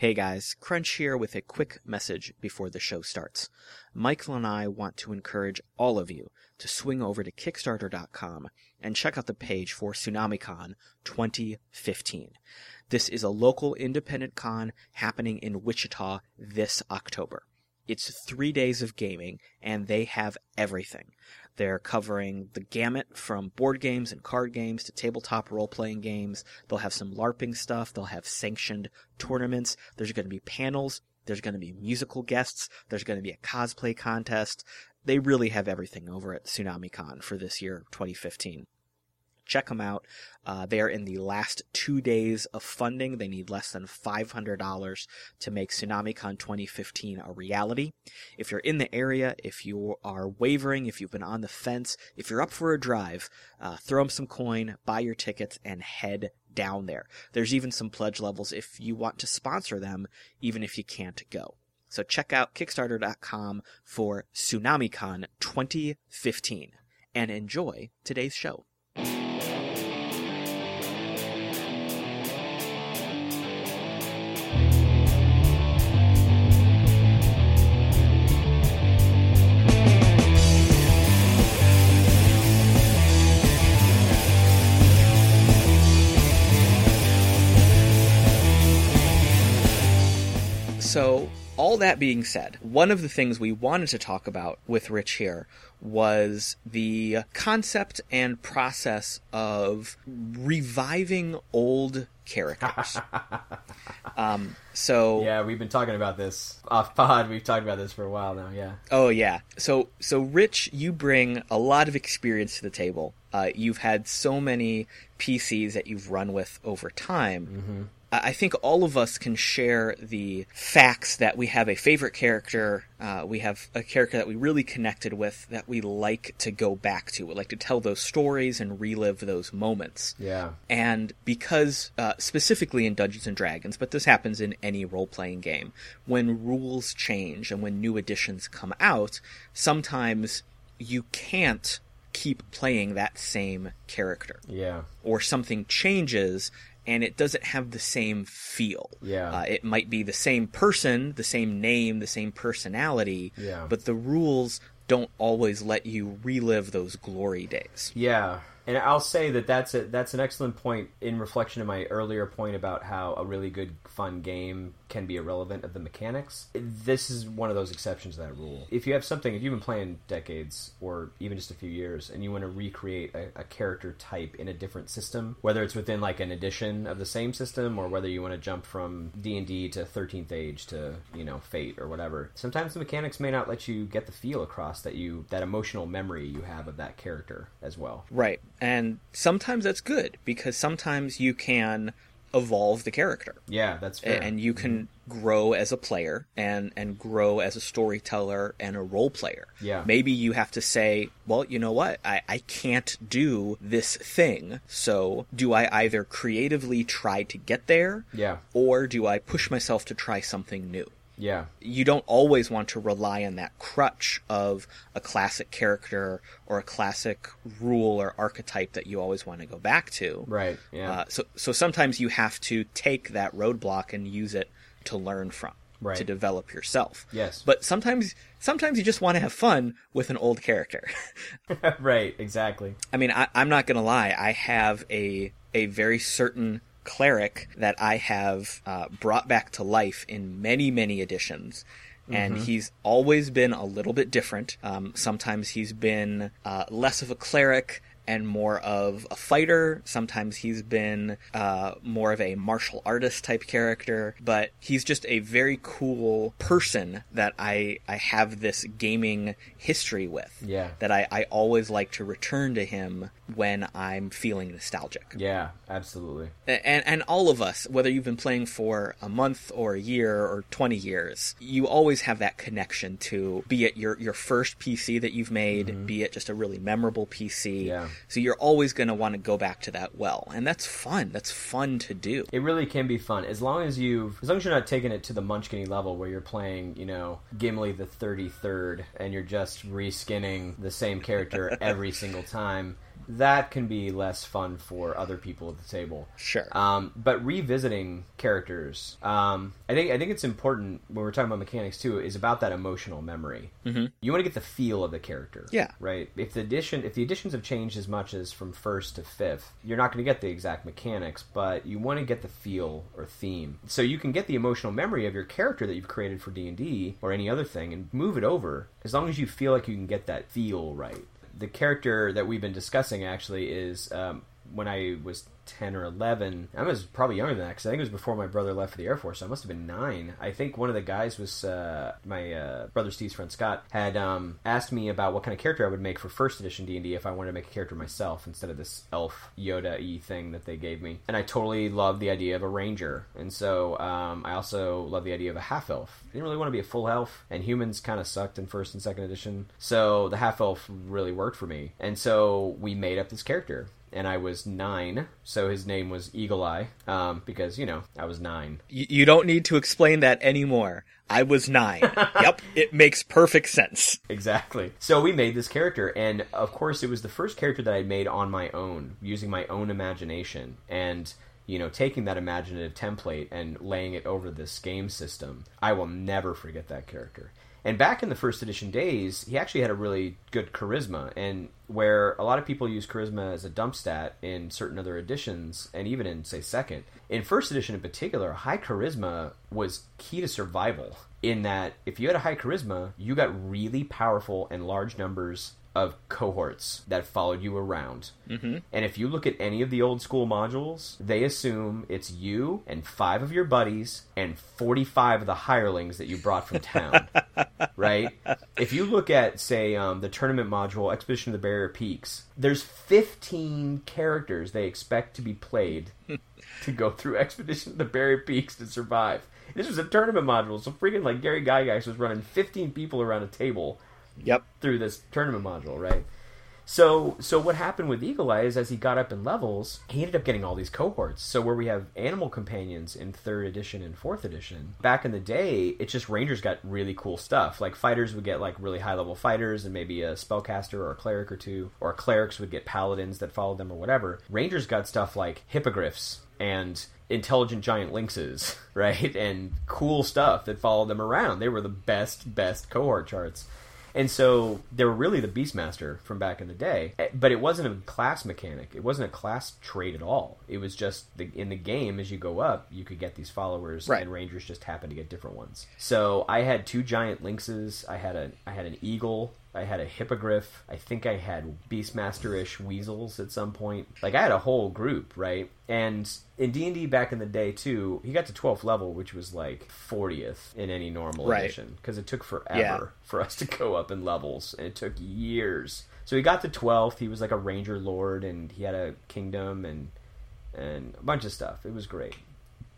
Hey guys, Crunch here with a quick message before the show starts. Michael and I want to encourage all of you to swing over to Kickstarter.com and check out the page for TsunamiCon 2015. This is a local independent con happening in Wichita this October. It's three days of gaming, and they have everything. They're covering the gamut from board games and card games to tabletop role playing games. They'll have some LARPing stuff. They'll have sanctioned tournaments. There's going to be panels. There's going to be musical guests. There's going to be a cosplay contest. They really have everything over at TsunamiCon for this year, 2015 check them out. Uh, they are in the last two days of funding. They need less than $500 to make TsunamiCon 2015 a reality. If you're in the area, if you are wavering, if you've been on the fence, if you're up for a drive, uh, throw them some coin, buy your tickets, and head down there. There's even some pledge levels if you want to sponsor them, even if you can't go. So check out Kickstarter.com for TsunamiCon 2015 and enjoy today's show. So, all that being said, one of the things we wanted to talk about with Rich here was the concept and process of reviving old characters. um, so yeah, we've been talking about this off pod. We've talked about this for a while now. Yeah. Oh yeah. So so Rich, you bring a lot of experience to the table. Uh, you've had so many PCs that you've run with over time. Mm-hmm. I think all of us can share the facts that we have a favorite character, uh, we have a character that we really connected with, that we like to go back to. We like to tell those stories and relive those moments. Yeah. And because, uh, specifically in Dungeons and Dragons, but this happens in any role playing game, when rules change and when new editions come out, sometimes you can't keep playing that same character. Yeah. Or something changes and it doesn't have the same feel. Yeah. Uh, it might be the same person, the same name, the same personality, Yeah. but the rules don't always let you relive those glory days. Yeah. And I'll say that that's a, that's an excellent point in reflection of my earlier point about how a really good fun game can be irrelevant of the mechanics. This is one of those exceptions to that rule. If you have something, if you've been playing decades or even just a few years, and you want to recreate a, a character type in a different system, whether it's within like an edition of the same system or whether you want to jump from D and D to Thirteenth Age to you know Fate or whatever, sometimes the mechanics may not let you get the feel across that you that emotional memory you have of that character as well. Right. And sometimes that's good because sometimes you can evolve the character. Yeah, that's fair. and you can mm-hmm. grow as a player and and grow as a storyteller and a role player. Yeah. Maybe you have to say, well, you know what? I, I can't do this thing. So do I either creatively try to get there? Yeah. Or do I push myself to try something new? Yeah. you don't always want to rely on that crutch of a classic character or a classic rule or archetype that you always want to go back to. Right. Yeah. Uh, so, so sometimes you have to take that roadblock and use it to learn from, Right. to develop yourself. Yes. But sometimes, sometimes you just want to have fun with an old character. right. Exactly. I mean, I, I'm not gonna lie. I have a a very certain cleric that I have uh, brought back to life in many, many editions. And he's always been a little bit different. Um, sometimes he's been uh, less of a cleric and more of a fighter. Sometimes he's been uh, more of a martial artist type character, but he's just a very cool person that I I have this gaming history with. Yeah. That I, I always like to return to him when I'm feeling nostalgic. Yeah. Absolutely. And and all of us, whether you've been playing for a month or a year or 20 years, you always have that connection to be it your your first PC that you've made, mm-hmm. be it just a really memorable PC. Yeah. So you're always going to want to go back to that well, and that's fun. That's fun to do. It really can be fun as long as you, as long as you're not taking it to the Munchkin level where you're playing, you know, Gimli the thirty third, and you're just reskinning the same character every single time. That can be less fun for other people at the table. Sure. Um, but revisiting characters, um, I think I think it's important when we're talking about mechanics too. Is about that emotional memory. Mm-hmm. You want to get the feel of the character. Yeah. Right. If the addition, if the additions have changed as much as from first to fifth, you're not going to get the exact mechanics, but you want to get the feel or theme. So you can get the emotional memory of your character that you've created for D and D or any other thing, and move it over as long as you feel like you can get that feel right. The character that we've been discussing actually is um, when I was 10 or 11. I was probably younger than that because I think it was before my brother left for the Air Force. So I must have been nine. I think one of the guys was uh, my uh, brother Steve's friend Scott had um, asked me about what kind of character I would make for first edition D and D if I wanted to make a character myself instead of this elf Yoda e thing that they gave me. And I totally loved the idea of a ranger, and so um, I also loved the idea of a half elf. I didn't really want to be a full elf, and humans kind of sucked in first and second edition. So the half elf really worked for me, and so we made up this character and I was nine, so his name was Eagle Eye, um, because you know I was nine. You, you don't need to explain that anymore. I was nine. yep, it makes perfect sense. Exactly. So we made this character, and of course, it was the first character that I made on my own, using my own imagination, and you know, taking that imaginative template and laying it over this game system. I will never forget that character. And back in the first edition days, he actually had a really good charisma, and where a lot of people use charisma as a dump stat in certain other editions, and even in say second, in first edition in particular, high charisma was key to survival. In that, if you had a high charisma, you got really powerful and large numbers of cohorts that followed you around. Mm-hmm. And if you look at any of the old school modules, they assume it's you and five of your buddies and 45 of the hirelings that you brought from town. right? If you look at, say, um, the tournament module, Expedition of the Barrier Peaks, there's 15 characters they expect to be played to go through Expedition of the Barrier Peaks to survive. This was a tournament module, so freaking like Gary Gygax was running 15 people around a table Yep. through this tournament module, right? So, so what happened with Eagle Eye is as he got up in levels, he ended up getting all these cohorts. So where we have animal companions in third edition and fourth edition, back in the day, it's just rangers got really cool stuff. Like fighters would get like really high level fighters and maybe a spellcaster or a cleric or two, or clerics would get paladins that followed them or whatever. Rangers got stuff like hippogriffs and intelligent giant lynxes, right? And cool stuff that followed them around. They were the best, best cohort charts. And so they were really the Beastmaster from back in the day, Eh, but it wasn't a class mechanic. It wasn't a class trait at all. It was just the, in the game as you go up, you could get these followers, Right. and Rangers just happened to get different ones. So I had two giant lynxes. I had a I had an eagle. I had a hippogriff. I think I had Beastmaster-ish weasels at some point. Like I had a whole group, right? And in D and D back in the day too, he got to 12th level, which was like 40th in any normal Right. edition because it took forever Yeah. for us to go up in levels, and it took years. So he got to 12th. He was like a ranger lord, and he had a kingdom and and a bunch of stuff. It was great.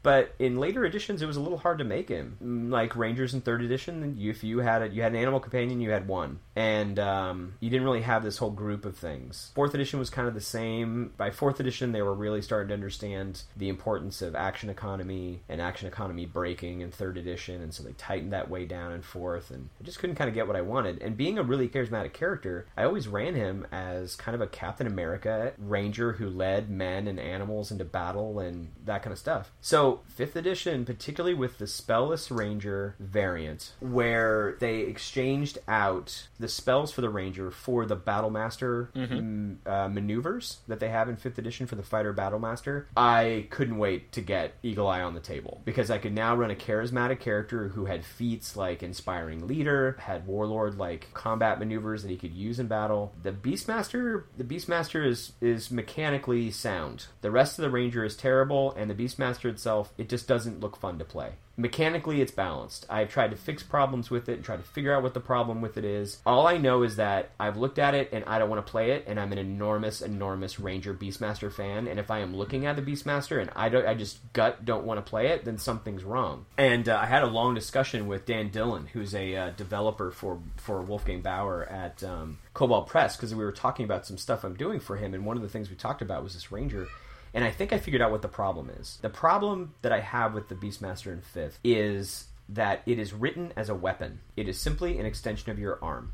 But in later editions, it was a little hard to make him. Mm, Like Rangers in third edition, if you had a, you had an animal companion, you had one, and um, you didn't really have this whole group of things. Fourth edition was kind of the same. By fourth edition, they were really starting to understand the importance of action economy and action economy breaking in third edition, and so they tightened that way down in fourth. And I just couldn't kind of get what I wanted. And being a really charismatic character, I always ran him as kind of a Captain America ranger who led men and animals into battle and that kind of stuff. So fifth edition, particularly with the spellless ranger variant, where they exchanged out the spells for the ranger for the battle master m- uh, maneuvers that they have in fifth edition for the fighter battle master, I couldn't wait to get Eagle Eye on the table because I could now run a charismatic character who had feats like inspiring leader, had warlord like combat maneuvers that he could use in battle. The Beastmaster, the Beastmaster is is mechanically sound. The rest of the Ranger is terrible, and the Beastmaster itself, it just doesn't look fun to play. Mechanically, it's balanced. I've tried to fix problems with it and try to figure out what the problem with it is. All I know is that I've looked at it and I don't want to play it, and I'm an enormous, enormous Ranger Beastmaster fan. And if I am looking at the Beastmaster and I don't, I just gut don't want to play it, then something's wrong. And uh, I had a long discussion with Dan Dillon, who's a uh, developer for for Wolfgang Baur at um, Kobold Press, because we were talking about some stuff I'm doing for him, and one of the things we talked about was this Ranger. And I think I figured out what the problem is. The problem that I have with the Beastmaster in 5th is that it is written as a weapon. It is simply an extension of your arm.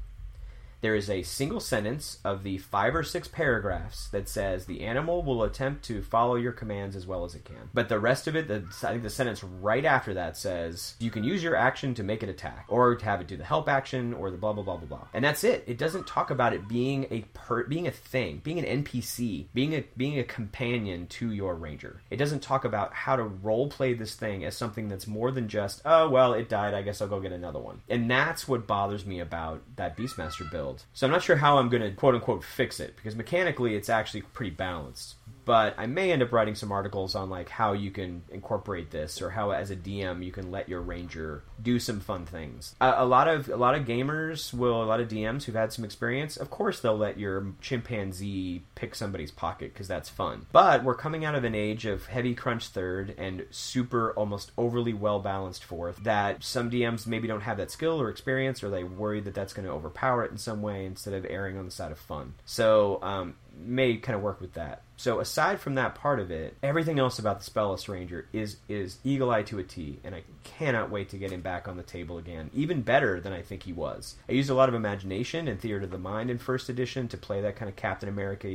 There is a single sentence of the five or six paragraphs that says the animal will attempt to follow your commands as well as it can. But the rest of it, the, I think the sentence right after that says you can use your action to make it attack, or to have it do the help action, or the blah blah blah blah blah. And that's it. It doesn't talk about it being a per, being a thing, being an NPC, being a being a companion to your ranger. It doesn't talk about how to role play this thing as something that's more than just oh well it died. I guess I'll go get another one. And that's what bothers me about that Beastmaster build. So I'm not sure how I'm going to quote unquote fix it because mechanically it's actually pretty balanced but I may end up writing some articles on like how you can incorporate this or how as a DM you can let your ranger do some fun things. A, a, lot of a lot of gamers will a lot of DMs who've had some experience, of course they'll let your chimpanzee pick somebody's pocket because that's fun. But we're coming out of an age of heavy crunch third and super almost overly well balanced fourth that some DMs maybe don't have that skill or experience or they worry that that's going to overpower it in some way instead of erring on the side of fun. So um, may kind of work with that. So aside from that part of it, everything else about the Spellless Ranger is is eagle eye to a T, and I cannot wait to get him back on the table again. Even better than I think he was. I used a lot of imagination and theater of the mind in first edition to play that kind of Captain America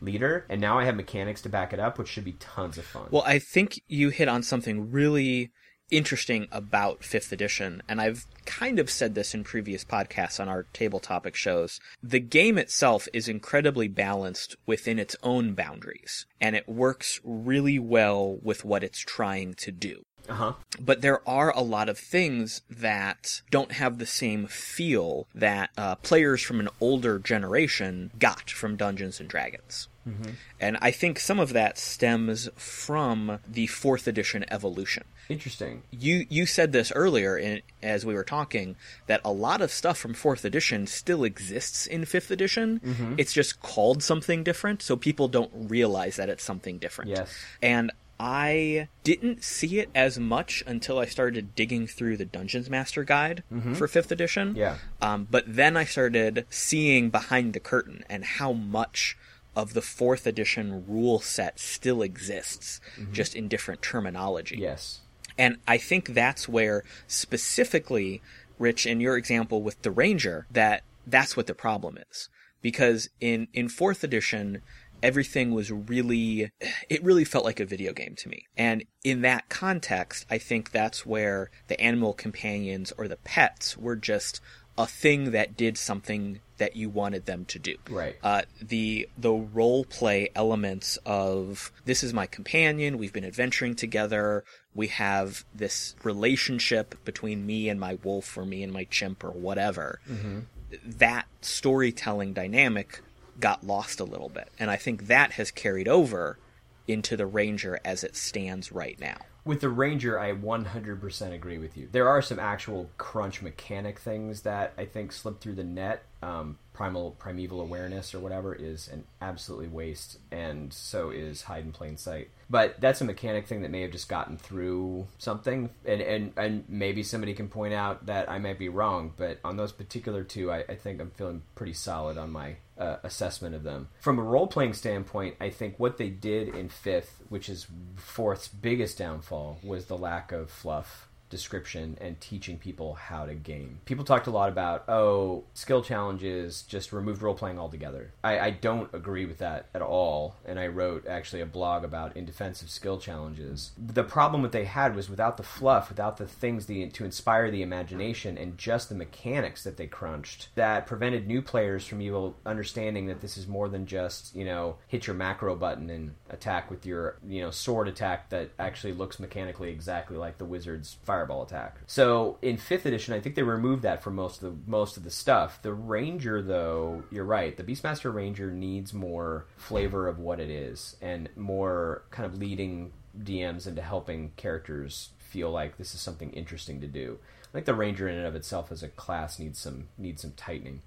leader, and now I have mechanics to back it up, which should be tons of fun. Well, I think you hit on something really interesting about fifth edition, and I've kind of said this in previous podcasts on our table topic shows. The game itself is incredibly balanced within its own boundaries, and it works really well with what it's trying to do. Uh-huh. But there are a lot of things that don't have the same feel that uh, players from an older generation got from Dungeons and Dragons. Mm-hmm. And I think some of that stems from the fourth edition evolution. Interesting. You you said this earlier in, as we were talking that a lot of stuff from fourth edition still exists in fifth edition. Mm-hmm. It's just called something different, so people don't realize that it's something different. Yes. And I didn't see it as much until I started digging through the Dungeons Master Guide mm-hmm. for fifth edition. Yeah. Um, but then I started seeing behind the curtain and how much of the fourth edition rule set still exists, mm-hmm. just in different terminology. Yes. And I think that's where specifically, Rich, in your example with the Ranger, that that's what the problem is. Because in, in fourth edition, everything was really, it really felt like a video game to me. And in that context, I think that's where the animal companions or the pets were just a thing that did something that you wanted them to do. Right. Uh, the the role play elements of this is my companion. We've been adventuring together. We have this relationship between me and my wolf, or me and my chimp, or whatever. Mm-hmm. That storytelling dynamic got lost a little bit, and I think that has carried over into the Ranger as it stands right now with the Ranger, I 100% agree with you. There are some actual crunch mechanic things that I think slip through the net. Um, primal primeval awareness or whatever is an absolutely waste, and so is hide in plain sight. But that's a mechanic thing that may have just gotten through something, and and, and maybe somebody can point out that I might be wrong. But on those particular two, I, I think I'm feeling pretty solid on my uh, assessment of them. From a role playing standpoint, I think what they did in fifth, which is fourth's biggest downfall, was the lack of fluff description and teaching people how to game. People talked a lot about, oh, skill challenges just removed role playing altogether. I, I don't agree with that at all, and I wrote actually a blog about in defense of skill challenges. The problem that they had was without the fluff, without the things the, to inspire the imagination, and just the mechanics that they crunched, that prevented new players from even understanding that this is more than just, you know, hit your macro button and attack with your, you know, sword attack that actually looks mechanically exactly like the wizard's fire fireball attack. So in fifth edition, I think they removed that from most of the most of the stuff. The Ranger, though, you're right. The Beastmaster Ranger needs more flavor of what it is and more kind of leading DMs into helping characters feel like this is something interesting to do. I think the Ranger in and of itself as a class needs some needs some tightening.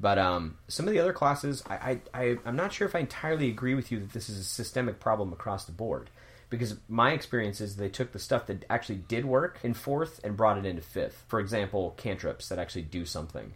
But um, some of the other classes, I, I, I, I'm not sure if I entirely agree with you that this is a systemic problem across the board because my experience is they took the stuff that actually did work in fourth and brought it into fifth. For example, cantrips that actually do something.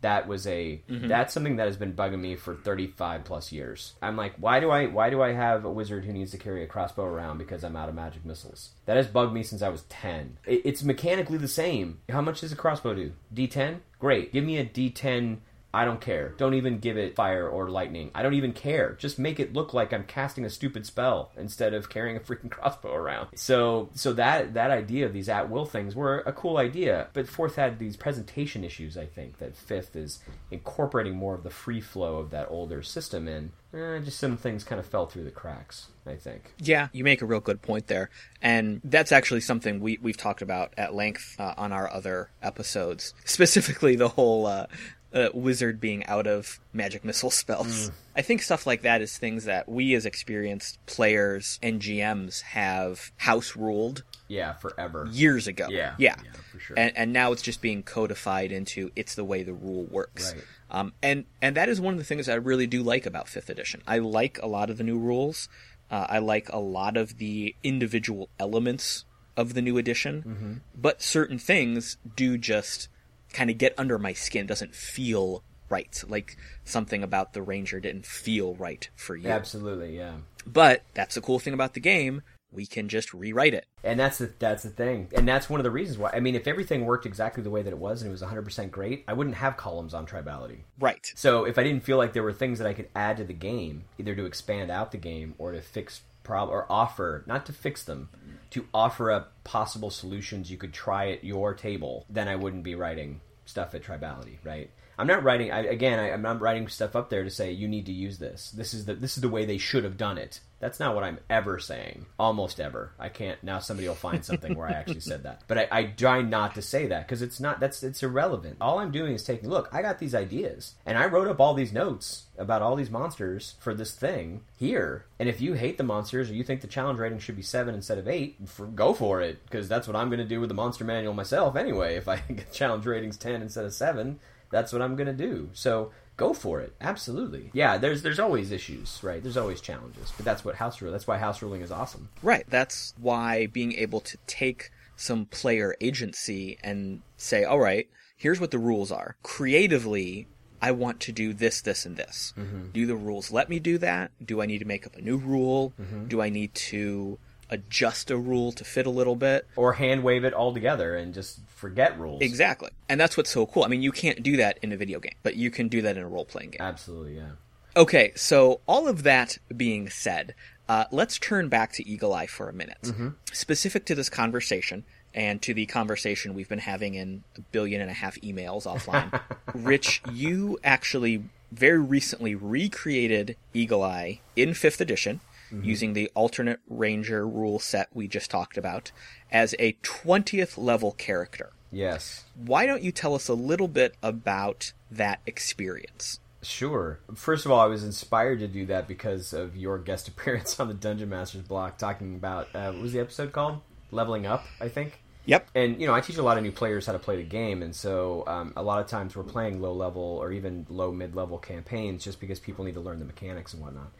That was a mm-hmm. that's something that has been bugging me for 35 plus years. I'm like, why do I why do I have a wizard who needs to carry a crossbow around because I'm out of magic missiles? That has bugged me since I was 10. It, it's mechanically the same. How much does a crossbow do? D10? Great. Give me a D10 I don't care. Don't even give it fire or lightning. I don't even care. Just make it look like I'm casting a stupid spell instead of carrying a freaking crossbow around. So so that that idea of these at will things were a cool idea, but fourth had these presentation issues. I think that fifth is incorporating more of the free flow of that older system in. Eh, just some things kind of fell through the cracks. I think. Yeah, you make a real good point there, and that's actually something we we've talked about at length uh, on our other episodes. Specifically, the whole uh, uh, wizard being out of magic missile spells. Mm. I think stuff like that is things that we as experienced players and GMs have house ruled. Yeah, forever. Years ago. Yeah. Yeah. yeah for sure. And, and now it's just being codified into it's the way the rule works. Right. Um, and and that is one of the things I really do like about fifth edition. I like a lot of the new rules. Uh, I like a lot of the individual elements of the new edition, mm-hmm. but certain things do just kind of get under my skin. Doesn't feel right. Like something about the ranger didn't feel right for you. Absolutely, yeah. But that's the cool thing about the game. We can just rewrite it. And that's the that's the thing. And that's one of the reasons why I mean if everything worked exactly the way that it was and it was 100% great, I wouldn't have columns on tribality. Right. So if I didn't feel like there were things that I could add to the game, either to expand out the game or to fix problem or offer, not to fix them, to offer up possible solutions you could try at your table, then I wouldn't be writing stuff at Tribality, right? I'm not writing. I, again, I, am not writing stuff up there to say you need to use this. This is the this is the way they should have done it. That's not what I'm ever saying. Almost ever. I can't. Now somebody will find something where I actually said that. But I, I try not to say that because it's not. That's it's irrelevant. All I'm doing is taking. Look, I got these ideas, and I wrote up all these notes about all these monsters for this thing here. And if you hate the monsters or you think the challenge rating should be seven instead of eight, for, go for it because that's what I'm going to do with the monster manual myself anyway. If I get challenge ratings ten instead of seven, that's what I'm going to do. So go for it. Absolutely. Yeah, there's there's always issues, right? There's always challenges, but that's what house rule. That's why house ruling is awesome. Right. That's why being able to take some player agency and say, "All right, here's what the rules are." Creatively, I want to do this, this, and this. Mm-hmm. Do the rules let me do that? Do I need to make up a new rule? Mm-hmm. Do I need to adjust a rule to fit a little bit? Or hand wave it all together and just forget rules. Exactly. And that's what's so cool. I mean, you can't do that in a video game, but you can do that in a role playing game. Absolutely, yeah. Okay, so all of that being said, uh, let's turn back to Eagle Eye for a minute. Mm-hmm. Specific to this conversation and to the conversation we've been having in a billion and a half emails offline, Rich, you actually very recently recreated Eagle Eye in 5th edition. Mm-hmm. Using the alternate ranger rule set we just talked about as a 20th level character. Yes. Why don't you tell us a little bit about that experience? Sure. First of all, I was inspired to do that because of your guest appearance on the Dungeon Masters block talking about uh, what was the episode called? Leveling Up, I think. Yep. And you know, I teach a lot of new players how to play the game, and so um, a lot of times we're playing low level or even low mid level campaigns just because people need to learn the mechanics and whatnot.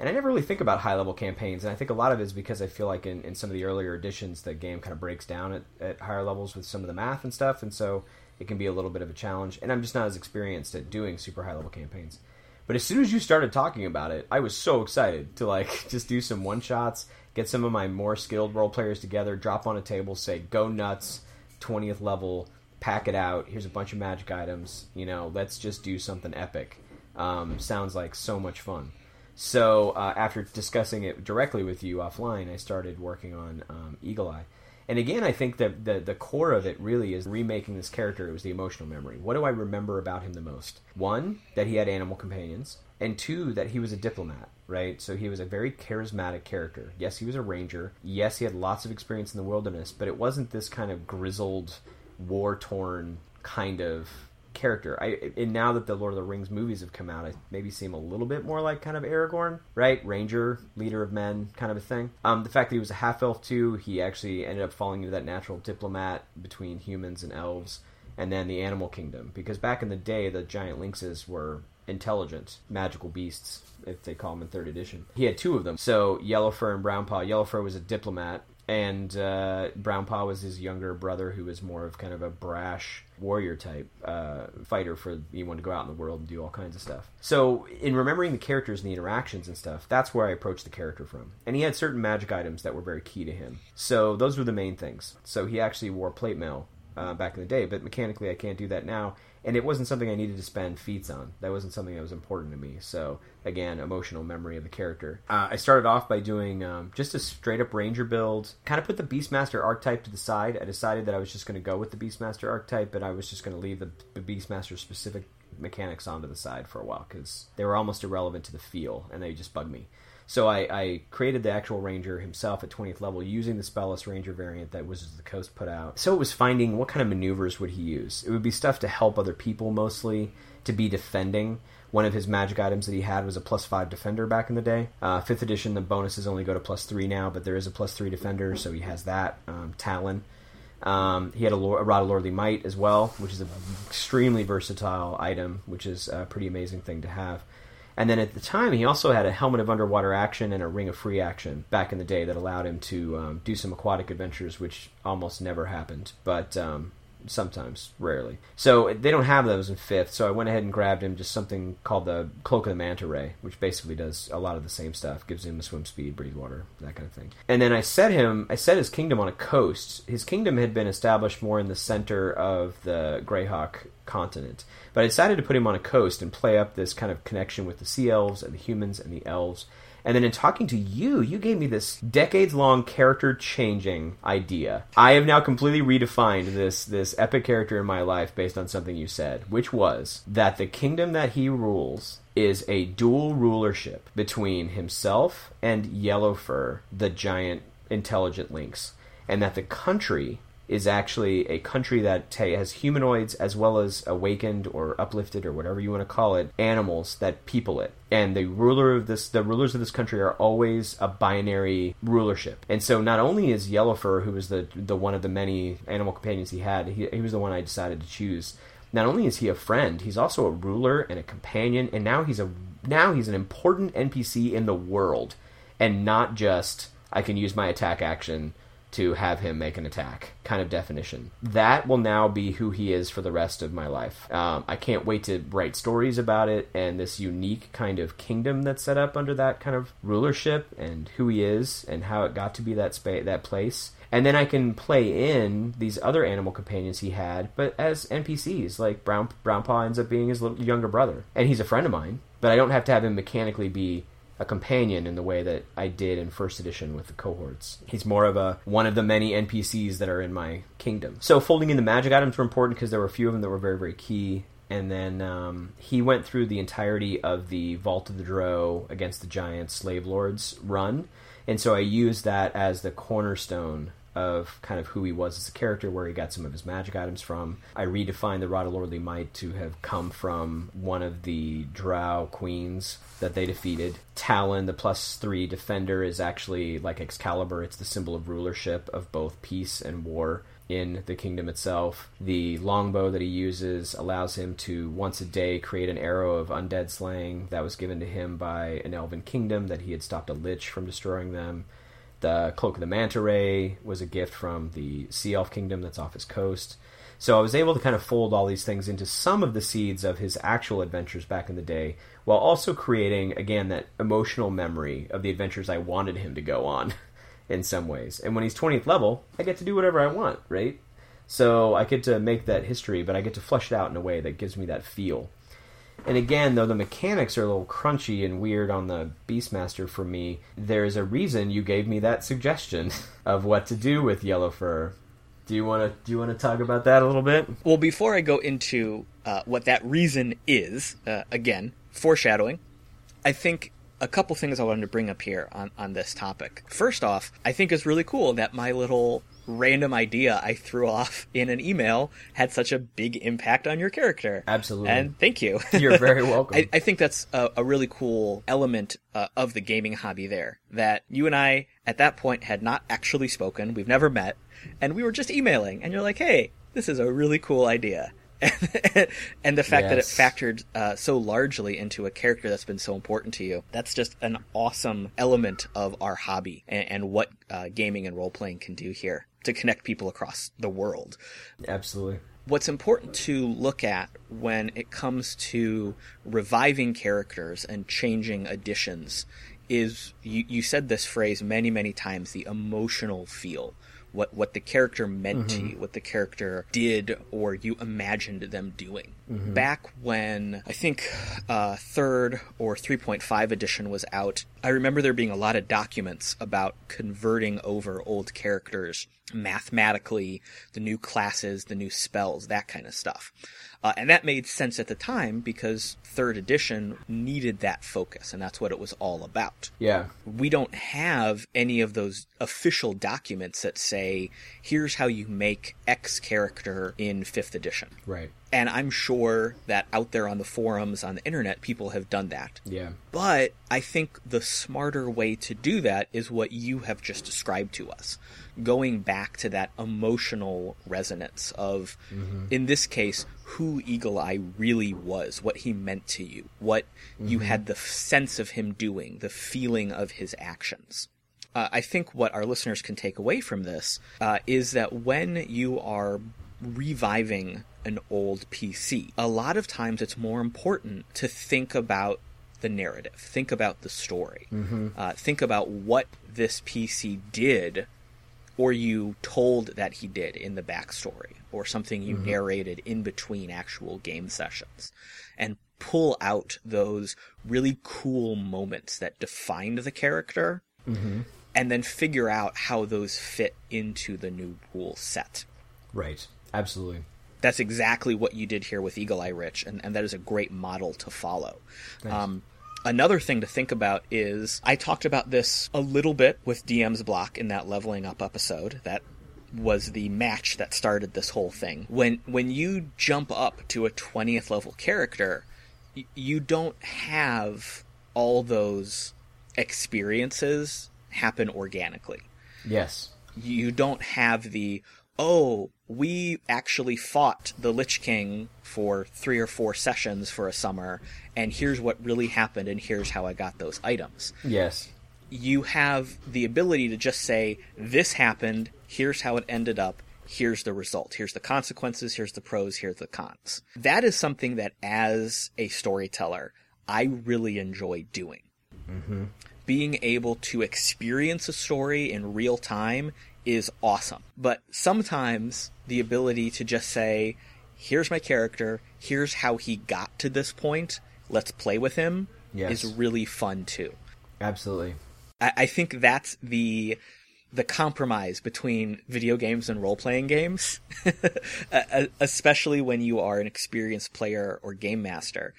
And I never really think about high level campaigns, and I think a lot of it is because I feel like in, in some of the earlier editions, the game kind of breaks down at, at higher levels with some of the math and stuff, and so it can be a little bit of a challenge. And I'm just not as experienced at doing super high level campaigns. But as soon as you started talking about it, I was so excited to like just do some one shots, get some of my more skilled role players together, drop on a table, say go nuts, twentieth level, pack it out. Here's a bunch of magic items. You know, let's just do something epic. Um, sounds like so much fun. So uh, after discussing it directly with you offline, I started working on um, Eagle Eye. And again, I think that the the core of it really is remaking this character. It was the emotional memory. What do I remember about him the most? One, that he had animal companions, and two, that he was a diplomat. Right, so he was a very charismatic character. Yes, he was a ranger. Yes, he had lots of experience in the wilderness, but it wasn't this kind of grizzled, war torn kind of character. I and now that the Lord of the Rings movies have come out, I maybe seem a little bit more like kind of Aragorn, right? Ranger, leader of men, kind of a thing. Um, the fact that he was a half elf too, he actually ended up falling into that natural diplomat between humans and elves, and then the animal kingdom. Because back in the day, the giant lynxes were intelligent magical beasts if they call them in third edition he had two of them so yellowfur and brownpaw yellowfur was a diplomat and uh, Brownpaw was his younger brother, who was more of kind of a brash warrior type uh, fighter for you want to go out in the world and do all kinds of stuff. So, in remembering the characters and the interactions and stuff, that's where I approached the character from. And he had certain magic items that were very key to him. So those were the main things. So he actually wore plate mail uh, back in the day, but mechanically I can't do that now. And it wasn't something I needed to spend feats on. That wasn't something that was important to me. So again, emotional memory of the character. Uh, I started off by doing um, just a straight up ranger build. Kind of put the Beastmaster archetype to the side. I decided that I was just going to go with the Beastmaster archetype, but I was just going to leave the, the Beastmaster specific mechanics onto the side for a while because they were almost irrelevant to the feel and they just bugged me. So I, I, created the actual ranger himself at 20th level using the spellless ranger variant that Wizards of the Coast put out. So it was finding what kind of maneuvers would he use. It would be stuff to help other people mostly, to be defending. One of his magic items that he had was a plus five defender back in the day. Uh, fifth edition, the bonuses only go to plus three now, but there is a plus three defender, so he has that. Um, Talon. Um, he had a, a, Rod of Lordly Might as well, which is an extremely versatile item, which is a pretty amazing thing to have. And then at the time, he also had a helmet of underwater action and a ring of free action back in the day that allowed him to um, do some aquatic adventures, which almost never happened. But um, sometimes, rarely. So they don't have those in fifth. So I went ahead and grabbed him just something called the Cloak of the Manta Ray, which basically does a lot of the same stuff. Gives him a swim speed, breathe water, that kind of thing. And then I set him. I set his kingdom on a coast. His kingdom had been established more in the center of the Greyhawk continent, but I decided to put him on a coast and play up this kind of connection with the sea elves and the humans and the elves and then in talking to you, you gave me this decades long character changing idea. I have now completely redefined this this epic character in my life based on something you said, which was that the kingdom that he rules is a dual rulership between himself and Yellowfur, the giant intelligent lynx, and that the country is actually a country that has humanoids as well as awakened or uplifted or whatever you want to call it animals that people it. And the ruler of this the rulers of this country are always a binary rulership. And so not only is yellowfur who was the the one of the many animal companions he had he, he was the one i decided to choose not only is he a friend he's also a ruler and a companion and now he's a now he's an important npc in the world and not just i can use my attack action to have him make an attack kind of definition. That will now be who he is for the rest of my life. Um, I can't wait to write stories about it and this unique kind of kingdom that's set up under that kind of rulership and who he is and how it got to be that space, that place. And then I can play in these other animal companions he had, but as NPCs. Like Brown Brownpaw ends up being his little younger brother, and he's a friend of mine. But I don't have to have him mechanically be a companion in the way that I did in first edition with the cohorts. He's more of a one of the many NPCs that are in my kingdom. So folding in the magic items were important because there were a few of them that were very very key. And then um, he went through the entirety of the Vault of the Drow against the giant slave lords run, and so I used that as the cornerstone of kind of who he was as a character, where he got some of his magic items from. I redefined the Rod of Lordly Might to have come from one of the Drow queens that they defeated. Talon, the plus three defender, is actually like Excalibur. It's the symbol of rulership of both peace and war in the kingdom itself. The longbow that he uses allows him to once a day create an arrow of undead slaying that was given to him by an elven kingdom that he had stopped a lich from destroying them. The Cloak of the Manta Ray was a gift from the Sea Elf Kingdom that's off his coast. So I was able to kind of fold all these things into some of the seeds of his actual adventures back in the day, while also creating, again, that emotional memory of the adventures I wanted him to go on in some ways. And when he's 20th level, I get to do whatever I want, right? So I get to make that history, but I get to flesh it out in a way that gives me that feel. And again, though the mechanics are a little crunchy and weird on the Beastmaster for me, there's a reason you gave me that suggestion of what to do with Yellowfur. Do you want to do you want to talk about that a little bit? Well, before I go into uh, what that reason is, uh, again, foreshadowing, I think a couple things I wanted to bring up here on, on this topic. First off, I think it's really cool that my little random idea I threw off in an email had such a big impact on your character. Absolutely. And thank you. You're very welcome. I, I, think that's a, a really cool element uh, of the gaming hobby there. That you and I, at that point, had not actually spoken. We've never met. And we were just emailing. And you're like, hey, this is a really cool idea. and the fact yes. that it factored uh, so largely into a character that's been so important to you that's just an awesome element of our hobby and, and what uh, gaming and role playing can do here to connect people across the world. Absolutely. What's important to look at when it comes to reviving characters and changing additions is you, you said this phrase many, many times the emotional feel. what what the character meant to you, what the character did or you imagined them doing. Back when I think uh, third or 3.5 edition was out, I remember there being a lot of documents about converting over old characters mathematically, the new classes, the new spells, that kind of stuff. Uh, and that made sense at the time because third edition needed that focus, and that's what it was all about Yeah. we don't have any of those official documents that say, here's how you make X character in 5th edition. Right. And I'm sure that out there on the forums, on the internet, people have done that. Yeah. But I think the smarter way to do that is what you have just described to us. Going back to that emotional resonance of, in this case, who Eagle Eye really was, what he meant to you, what you had the sense of him doing, the feeling of his actions. Uh, I think what our listeners can take away from this uh, is that when you are reviving an old PC, a lot of times it's more important to think about the narrative, think about the story, mm-hmm. uh, think about what this PC did or you told that he did in the backstory, or something you mm-hmm. narrated in between actual game sessions, and pull out those really cool moments that defined the character, mm-hmm. and then figure out how those fit into the new rule set. Right. Absolutely. That's exactly what you did here with Eagle Eye Rich, and, and that is a great model to follow. Um, another thing to think about is I talked about this a little bit with DM's block in that leveling up episode. That was the match that started this whole thing. When when you jump up to a twentieth level character, y- you don't have all those experiences happen organically Yes. you don't have the oh we actually fought the lich king for three or four sessions for a summer and here's what really happened and here's how i got those items. Yes. you have the ability to just say this happened here's how it ended up here's the result. Here's the consequences here's the pros here's the cons. That is something that as a storyteller i really enjoy doing. Mm-hmm. Being able to experience a story in real time is awesome. But sometimes the ability to just say, here's my character, here's how he got to this point, let's play with him, Yes. is really fun too. Absolutely. I, I think that's the the compromise between video games and role playing games, especially when you are an experienced player or game master.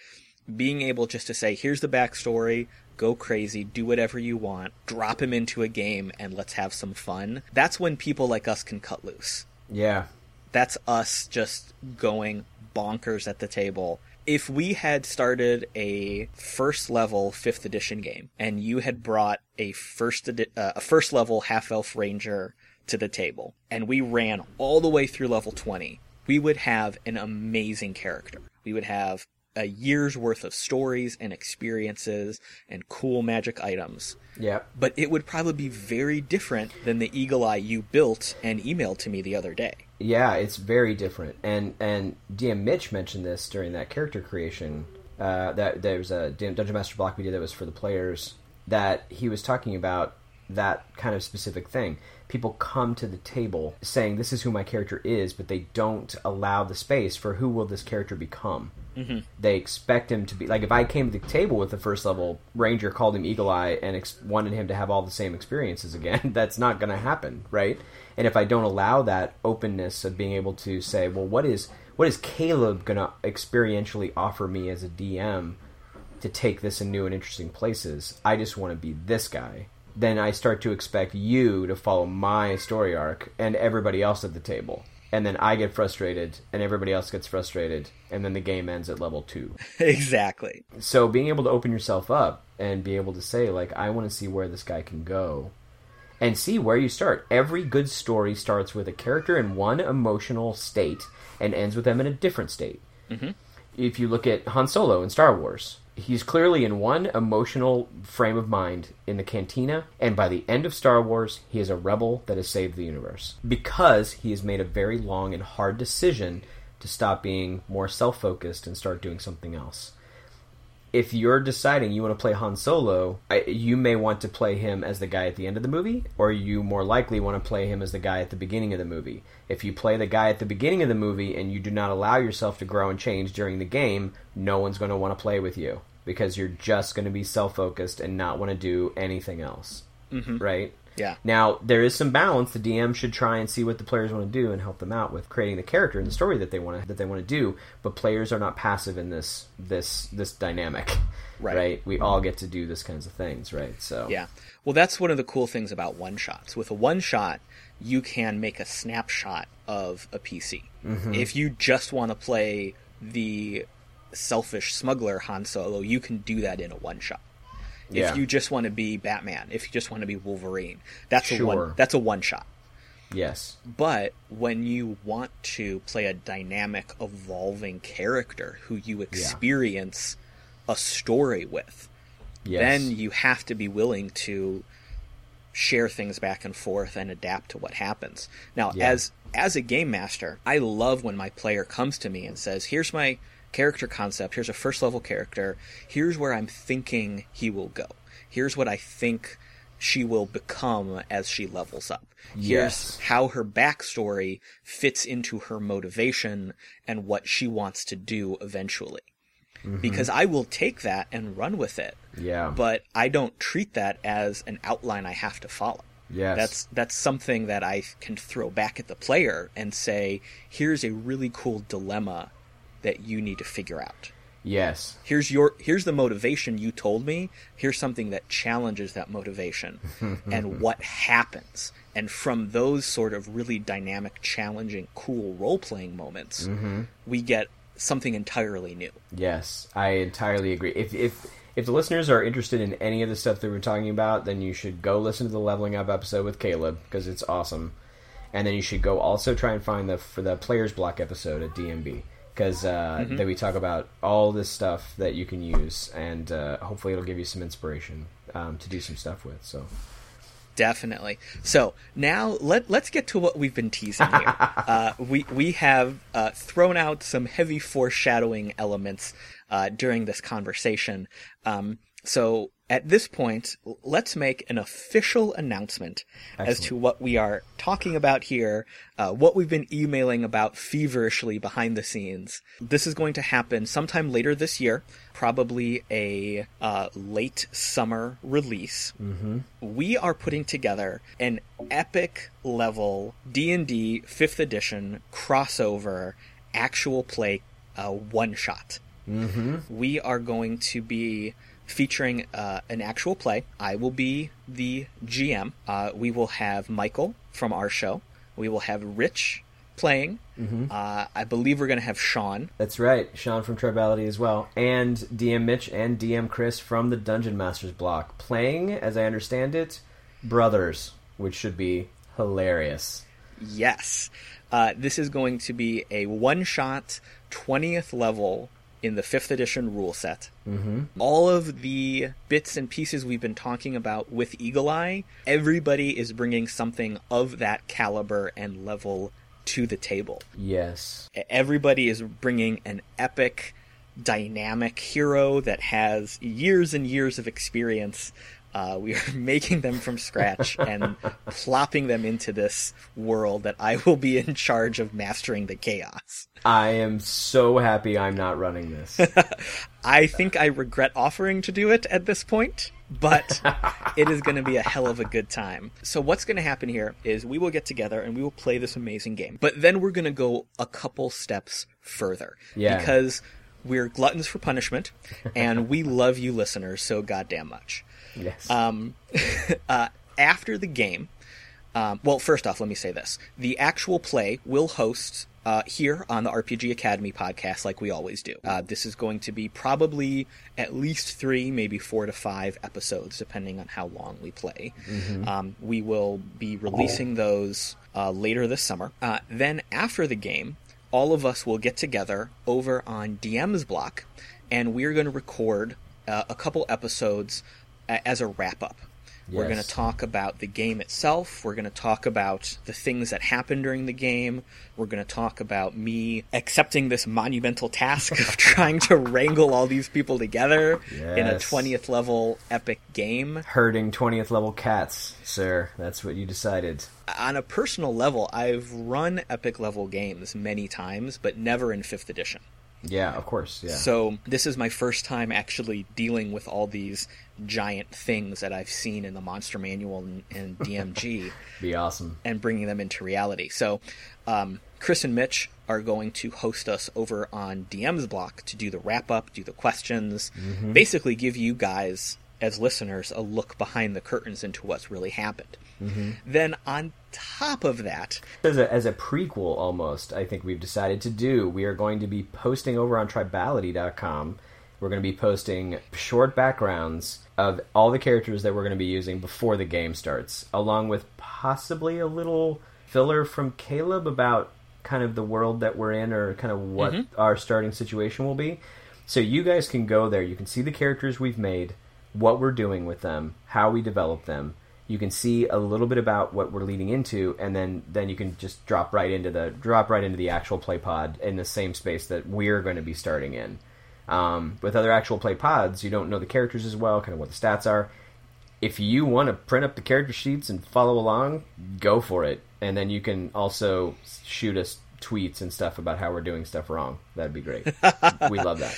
Being able just to say, here's the backstory, go crazy, do whatever you want, drop him into a game, and let's have some fun. That's when people like us can cut loose Yeah. that's us just going bonkers at the table. If we had started a first level fifth edition game and you had brought a first edi- uh, a first level half elf ranger to the table and we ran all the way through level 20, we would have an amazing character. We would have a year's worth of stories and experiences and cool magic items Yeah. but it would probably be very different than the eagle eye you built and emailed to me the other day. Yeah, it's very different. And and DM Mitch mentioned this during that character creation. Uh, that there was a Dungeon Master block we did that was for the players. That he was talking about that kind of specific thing. People come to the table saying, "This is who my character is," but they don't allow the space for who will this character become. Mm-hmm. They expect him to be like if I came to the table with the first level ranger, called him Eagle Eye, and ex- wanted him to have all the same experiences again. That's not going to happen, right? And if I don't allow that openness of being able to say, well, what is what is Caleb going to experientially offer me as a DM to take this in new and interesting places? I just want to be this guy. Then I start to expect you to follow my story arc and everybody else at the table. And then I get frustrated, and everybody else gets frustrated, and then the game ends at level two exactly. so being able to open yourself up and be able to say like i want to see where this guy can go and see where you start every good story starts with a character in one emotional state and ends with them in a different state mm-hmm. if you look at han solo in star wars he's clearly in one emotional frame of mind in the cantina and by the end of star wars he is a rebel that has saved the universe. Because he has made a very long and hard decision to stop being more self-focused and start doing something else. If you're deciding you want to play Han Solo, I, you may want to play him as the guy at the end of the movie, or you more likely want to play him as the guy at the beginning of the movie. If you play the guy at the beginning of the movie and you do not allow yourself to grow and change during the game, no one's going to want to play with you because you're just going to be self focused and not want to do anything else. Mm-hmm. Right? Yeah. Now there is some balance. The DM should try and see what the players want to do and help them out with creating the character and the story that they want to that they want to do. But players are not passive in this this this dynamic, Right. We all get to do this kinds of things, right? So Yeah. Well, that's one of the cool things about one shots. With a one shot, you can make a snapshot of a PC. Mm-hmm. If you just want to play the selfish smuggler Han Solo, you can do that in a one shot. Yeah. If you just want to be Batman, if you just want to be Wolverine, that's a one that's a one shot. yes, But when you want to play a dynamic, evolving character who you experience a story with, yes, then you have to be willing to share things back and forth and adapt to what happens. Now, Yeah. as as a game master, I love when my player comes to me and says, "Here's my character concept. Here's a first level character. Here's where I'm thinking he will go. Here's what I think she will become as she levels up. Here's Yes. how her backstory fits into her motivation and what she wants to do eventually." Mm-hmm. Because I will take that and run with it yeah, but I don't treat that as an outline I have to follow. yes, That's that's something that I can throw back at the player and say, here's a really cool dilemma that you need to figure out. yes, Here's your here's the motivation you told me. Here's something that challenges that motivation and what happens. And from those sort of really dynamic, challenging, cool role playing moments, mm-hmm. we get something entirely new. yes. I entirely agree. If if if the listeners are interested in any of the stuff that we're talking about, then you should go listen to the leveling up episode with Caleb because it's awesome. And then you should go also try and find the for the players block episode at DMB because uh, Mm-hmm. that we talk about all this stuff that you can use, and uh, hopefully it'll give you some inspiration um, to do some stuff with. So Definitely. So now let let's get to what we've been teasing here. uh, we we have uh, thrown out some heavy foreshadowing elements uh, during this conversation. Um, so at this point, let's make an official announcement as to what we are talking about here, uh, what we've been emailing about feverishly behind the scenes. This is going to happen sometime later this year, probably a uh, late summer release we are putting together an epic level D&D 5th edition crossover actual play uh, one shot. Mm-hmm. We are going to be featuring uh, an actual play. I will be the GM. Uh, we will have Michael from our show. We will have Rich playing. Uh, I believe we're going to have Shawn. That's right, Shawn from Tribality as well, and DM Mitch and DM Chris from the Dungeon Masters block, playing, as I understand it, brothers, which should be hilarious. Yes. Uh, this is going to be a one shot 20th level in the 5th edition rule set. Mm-hmm. All of the bits and pieces we've been talking about with Eagle Eye, everybody is bringing something of that caliber and level to the table. Yes, Everybody is bringing an epic, dynamic hero that has years and years of experience. Uh, we are making them from scratch and plopping them into this world that I will be in charge of mastering the chaos. I am so happy I'm not running this. I think I regret offering to do it at this point, but it is going to be a hell of a good time. So, what's going to happen here is we will get together and we will play this amazing game, but then we're going to go a couple steps further. Yeah. Because we're gluttons for punishment and we love you listeners so goddamn much. Yes, Um, uh, after the game, um, well, first off, let me say this: the actual play will host uh, here on the RPG Academy podcast, like we always do. Uh, this is going to be probably at least three, maybe four to five episodes, depending on how long we play. Um, we will be releasing those uh, later this summer. Uh, then, after the game, all of us will get together over on DM's block, and we're going to record uh, a couple episodes as a wrap up. We're going to talk about the game itself. We're going to talk about the things that happened during the game. We're going to talk about me accepting this monumental task of trying to wrangle all these people together in a 20th level epic game. Herding 20th level cats, sir. That's what you decided. On a personal level, I've run epic level games many times, but never in 5th edition. Yeah, of course. Yeah. So this is my first time actually dealing with all these giant things that I've seen in the Monster Manual and, and DMG Be awesome. and bringing them into reality. So um, Chris and Mitch are going to host us over on DM's block to do the wrap up, do the questions, basically give you guys as listeners a look behind the curtains into what's really happened. Mm-hmm. Then on top of that, As a, as a prequel, almost, I think we've decided to do. We are going to be posting over on Tribality.com. We're going to be posting short backgrounds of all the characters that we're going to be using before the game starts, along with possibly a little filler from Caleb about kind of the world that we're in or kind of what mm-hmm. our starting situation will be. So you guys can go there. You can see the characters we've made, what we're doing with them, how we develop them. You can see a little bit about what we're leading into, and then then you can just drop right into the drop right into the actual play pod in the same space that we're going to be starting in. Um, with other actual play pods, you don't know the characters as well, kind of what the stats are. If you want to print up the character sheets and follow along, go for it. And then you can also shoot us tweets and stuff about how we're doing stuff wrong. That'd be great. we love that.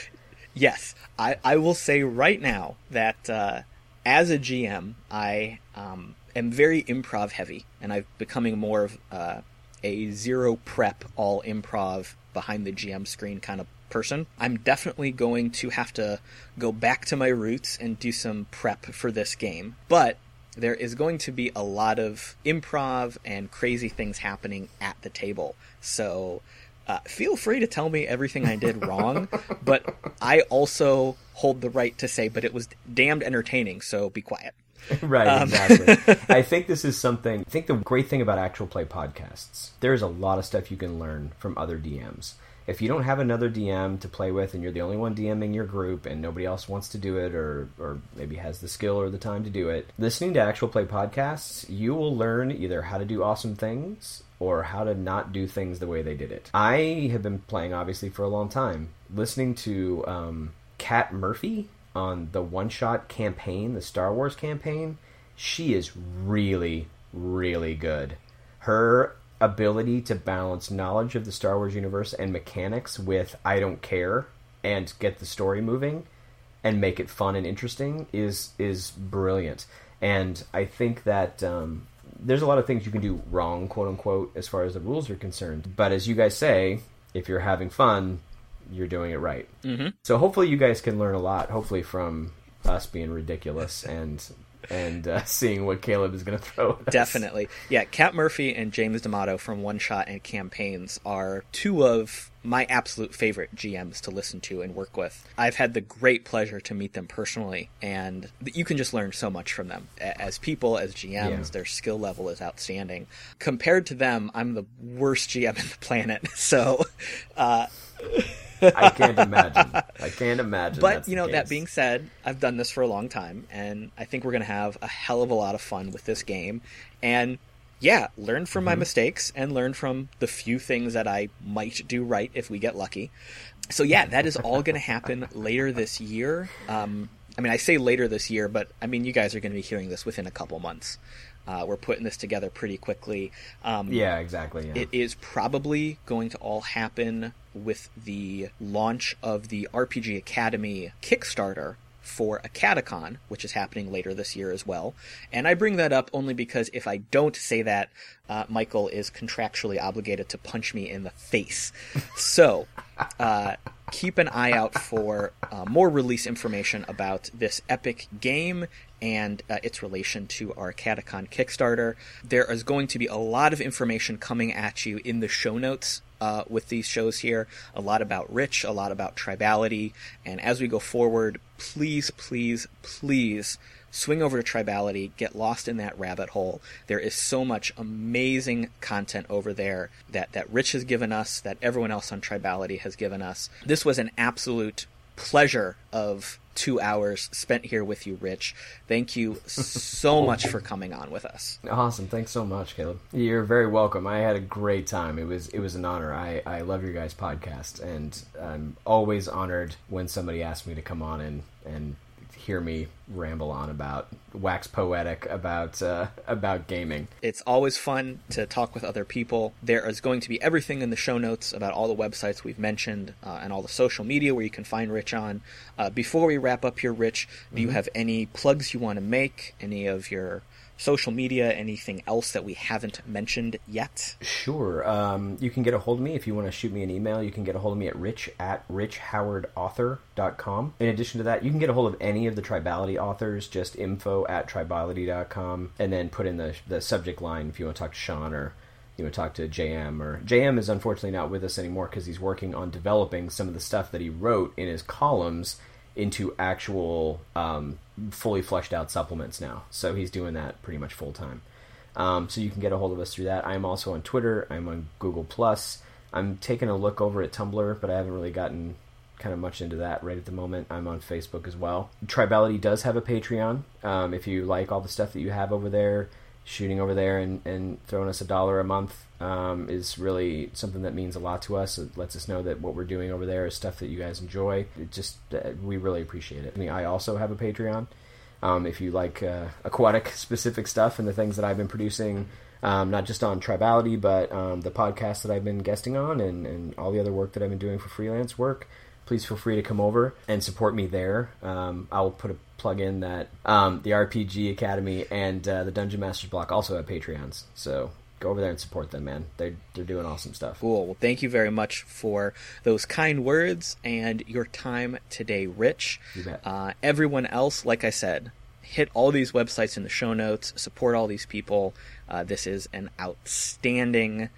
Yes, I, I will say right now that uh, as a GM, I um, am very improv heavy, and I'm becoming more of uh, a zero prep, all improv behind the GM screen kind of person. I'm definitely going to have to go back to my roots and do some prep for this game, but there is going to be a lot of improv and crazy things happening at the table. So uh, feel free to tell me everything I did wrong, but I also hold the right to say, but it was damned entertaining, so be quiet. right, exactly. I think this is something. I think the great thing about actual play podcasts, there's a lot of stuff you can learn from other DMs. If you don't have another DM to play with, and you're the only one DMing your group, and nobody else wants to do it, or or maybe has the skill or the time to do it, listening to actual play podcasts, you will learn either how to do awesome things or how to not do things the way they did it. I have been playing obviously for a long time. Listening to um, Kat Murphy on the one shot campaign, the Star Wars campaign, she is really, really good. Her ability to balance knowledge of the Star Wars universe and mechanics with I don't care and get the story moving and make it fun and interesting is is brilliant. And I think that um, there's a lot of things you can do wrong, quote unquote, as far as the rules are concerned. But as you guys say, if you're having fun, you're doing it right. Mm-hmm. So hopefully you guys can learn a lot. Hopefully from us being ridiculous and and uh, seeing what Caleb is going to throw. At us. Definitely. Yeah, Kat Murphy and James D'Amato from One Shot and Campaigns are two of my absolute favorite GMs to listen to and work with. I've had the great pleasure to meet them personally, and you can just learn so much from them. As people, as GMs, Yeah. their skill level is outstanding. Compared to them, I'm the worst GM in the planet. So, uh, I can't imagine. I can't imagine. but you know that being said i've done this for a long time and i think we're going to have a hell of a lot of fun with this game and yeah learn from Mm-hmm. my mistakes and learn from the few things that i might do right if we get lucky so yeah that is all going to happen later this year um, i mean i say later this year but i mean you guys are going to be hearing this within a couple months uh, we're putting this together pretty quickly um, yeah, exactly. Yeah. it is probably going to all happen with the launch of the RPG Academy Kickstarter for AcadeCon, which is happening later this year as well. And I bring that up only because if I don't say that, uh, Michael is contractually obligated to punch me in the face. So, uh, keep an eye out for uh, more release information about this epic game and uh, its relation to our AcadeCon Kickstarter. There is going to be a lot of information coming at you in the show notes uh, with these shows here. A lot about Rich, a lot about Tribality, and as we go forward, please, please, please swing over to Tribality, get lost in that rabbit hole. There is so much amazing content over there that, that Rich has given us, that everyone else on Tribality has given us. This was an absolute pleasure of two hours spent here with you, Rich. Thank you so much for coming on with us. Awesome. Thanks so much, Caleb. You're very welcome. I had a great time. It was it was an honor. I, I love your guys' podcast, and I'm always honored when somebody asks me to come on and, and hear me ramble on about wax poetic about uh, about gaming. It's always fun to talk with other people. There is going to be everything in the show notes about all the websites we've mentioned uh, and all the social media where you can find Rich on. Uh, before we wrap up here, Rich, do mm-hmm. you have any plugs you want to make? Any of your social media, anything else that we haven't mentioned yet? Sure. Um, you can get a hold of me if you want to shoot me an email. You can get a hold of me at rich at richhowardauthor.com. In addition to that, you can get a hold of any of the Tribality authors, just info at tribality.com, and then put in the, the subject line if you want to talk to Shawn or you want to talk to JM or JM is unfortunately not with us anymore because he's working on developing some of the stuff that he wrote in his columns into actual um, fully fleshed out supplements now. So he's doing that pretty much full time. Um, so you can get a hold of us through that. I'm also on Twitter. I'm on Google Plus. I'm taking a look over at Tumblr, but I haven't really gotten kind of much into that right at the moment. I'm on Facebook as well. Tribality does have a Patreon. Um, if you like all the stuff that you have over there, shooting over there and, and throwing us a dollar a month um, is really something that means a lot to us. It lets us know that what we're doing over there is stuff that you guys enjoy. It just uh, we really appreciate it. I mean, I also have a Patreon. Um, if you like uh, aquatic specific stuff and the things that I've been producing, um, not just on Tribality, but um, the podcast that I've been guesting on and, and all the other work that I've been doing for freelance work, please feel free to come over and support me there. Um, I'll put a plug in that um, the RPG Academy and uh, the Dungeon Masters block also have Patreons. So go over there and support them, man. They're they're doing awesome stuff. Cool. Well, thank you very much for those kind words and your time today, Rich. You bet. Uh, everyone else, like I said, hit all these websites in the show notes. Support all these people. Uh, this is an outstanding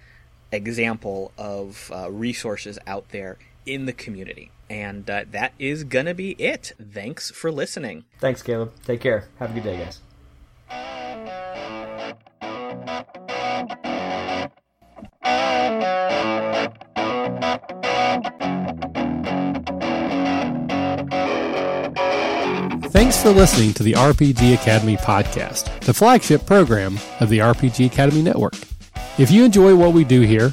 example of uh, resources out there in the community. And uh, that is going to be it. Thanks for listening. Thanks, Caleb. Take care. Have a good day, guys. Thanks for listening to the RPG Academy podcast, the flagship program of the RPG Academy Network. If you enjoy what we do here,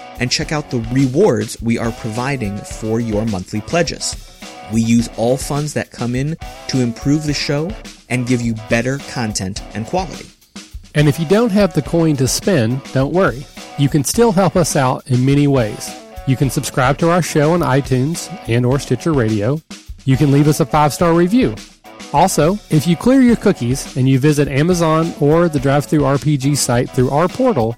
and check out the rewards we are providing for your monthly pledges. We use all funds that come in to improve the show and give you better content and quality. And if you don't have the coin to spend, don't worry. You can still help us out in many ways. You can subscribe to our show on iTunes and or Stitcher Radio. You can leave us a five-star review. Also, if you clear your cookies and you visit Amazon or the DriveThruRPG site through our portal,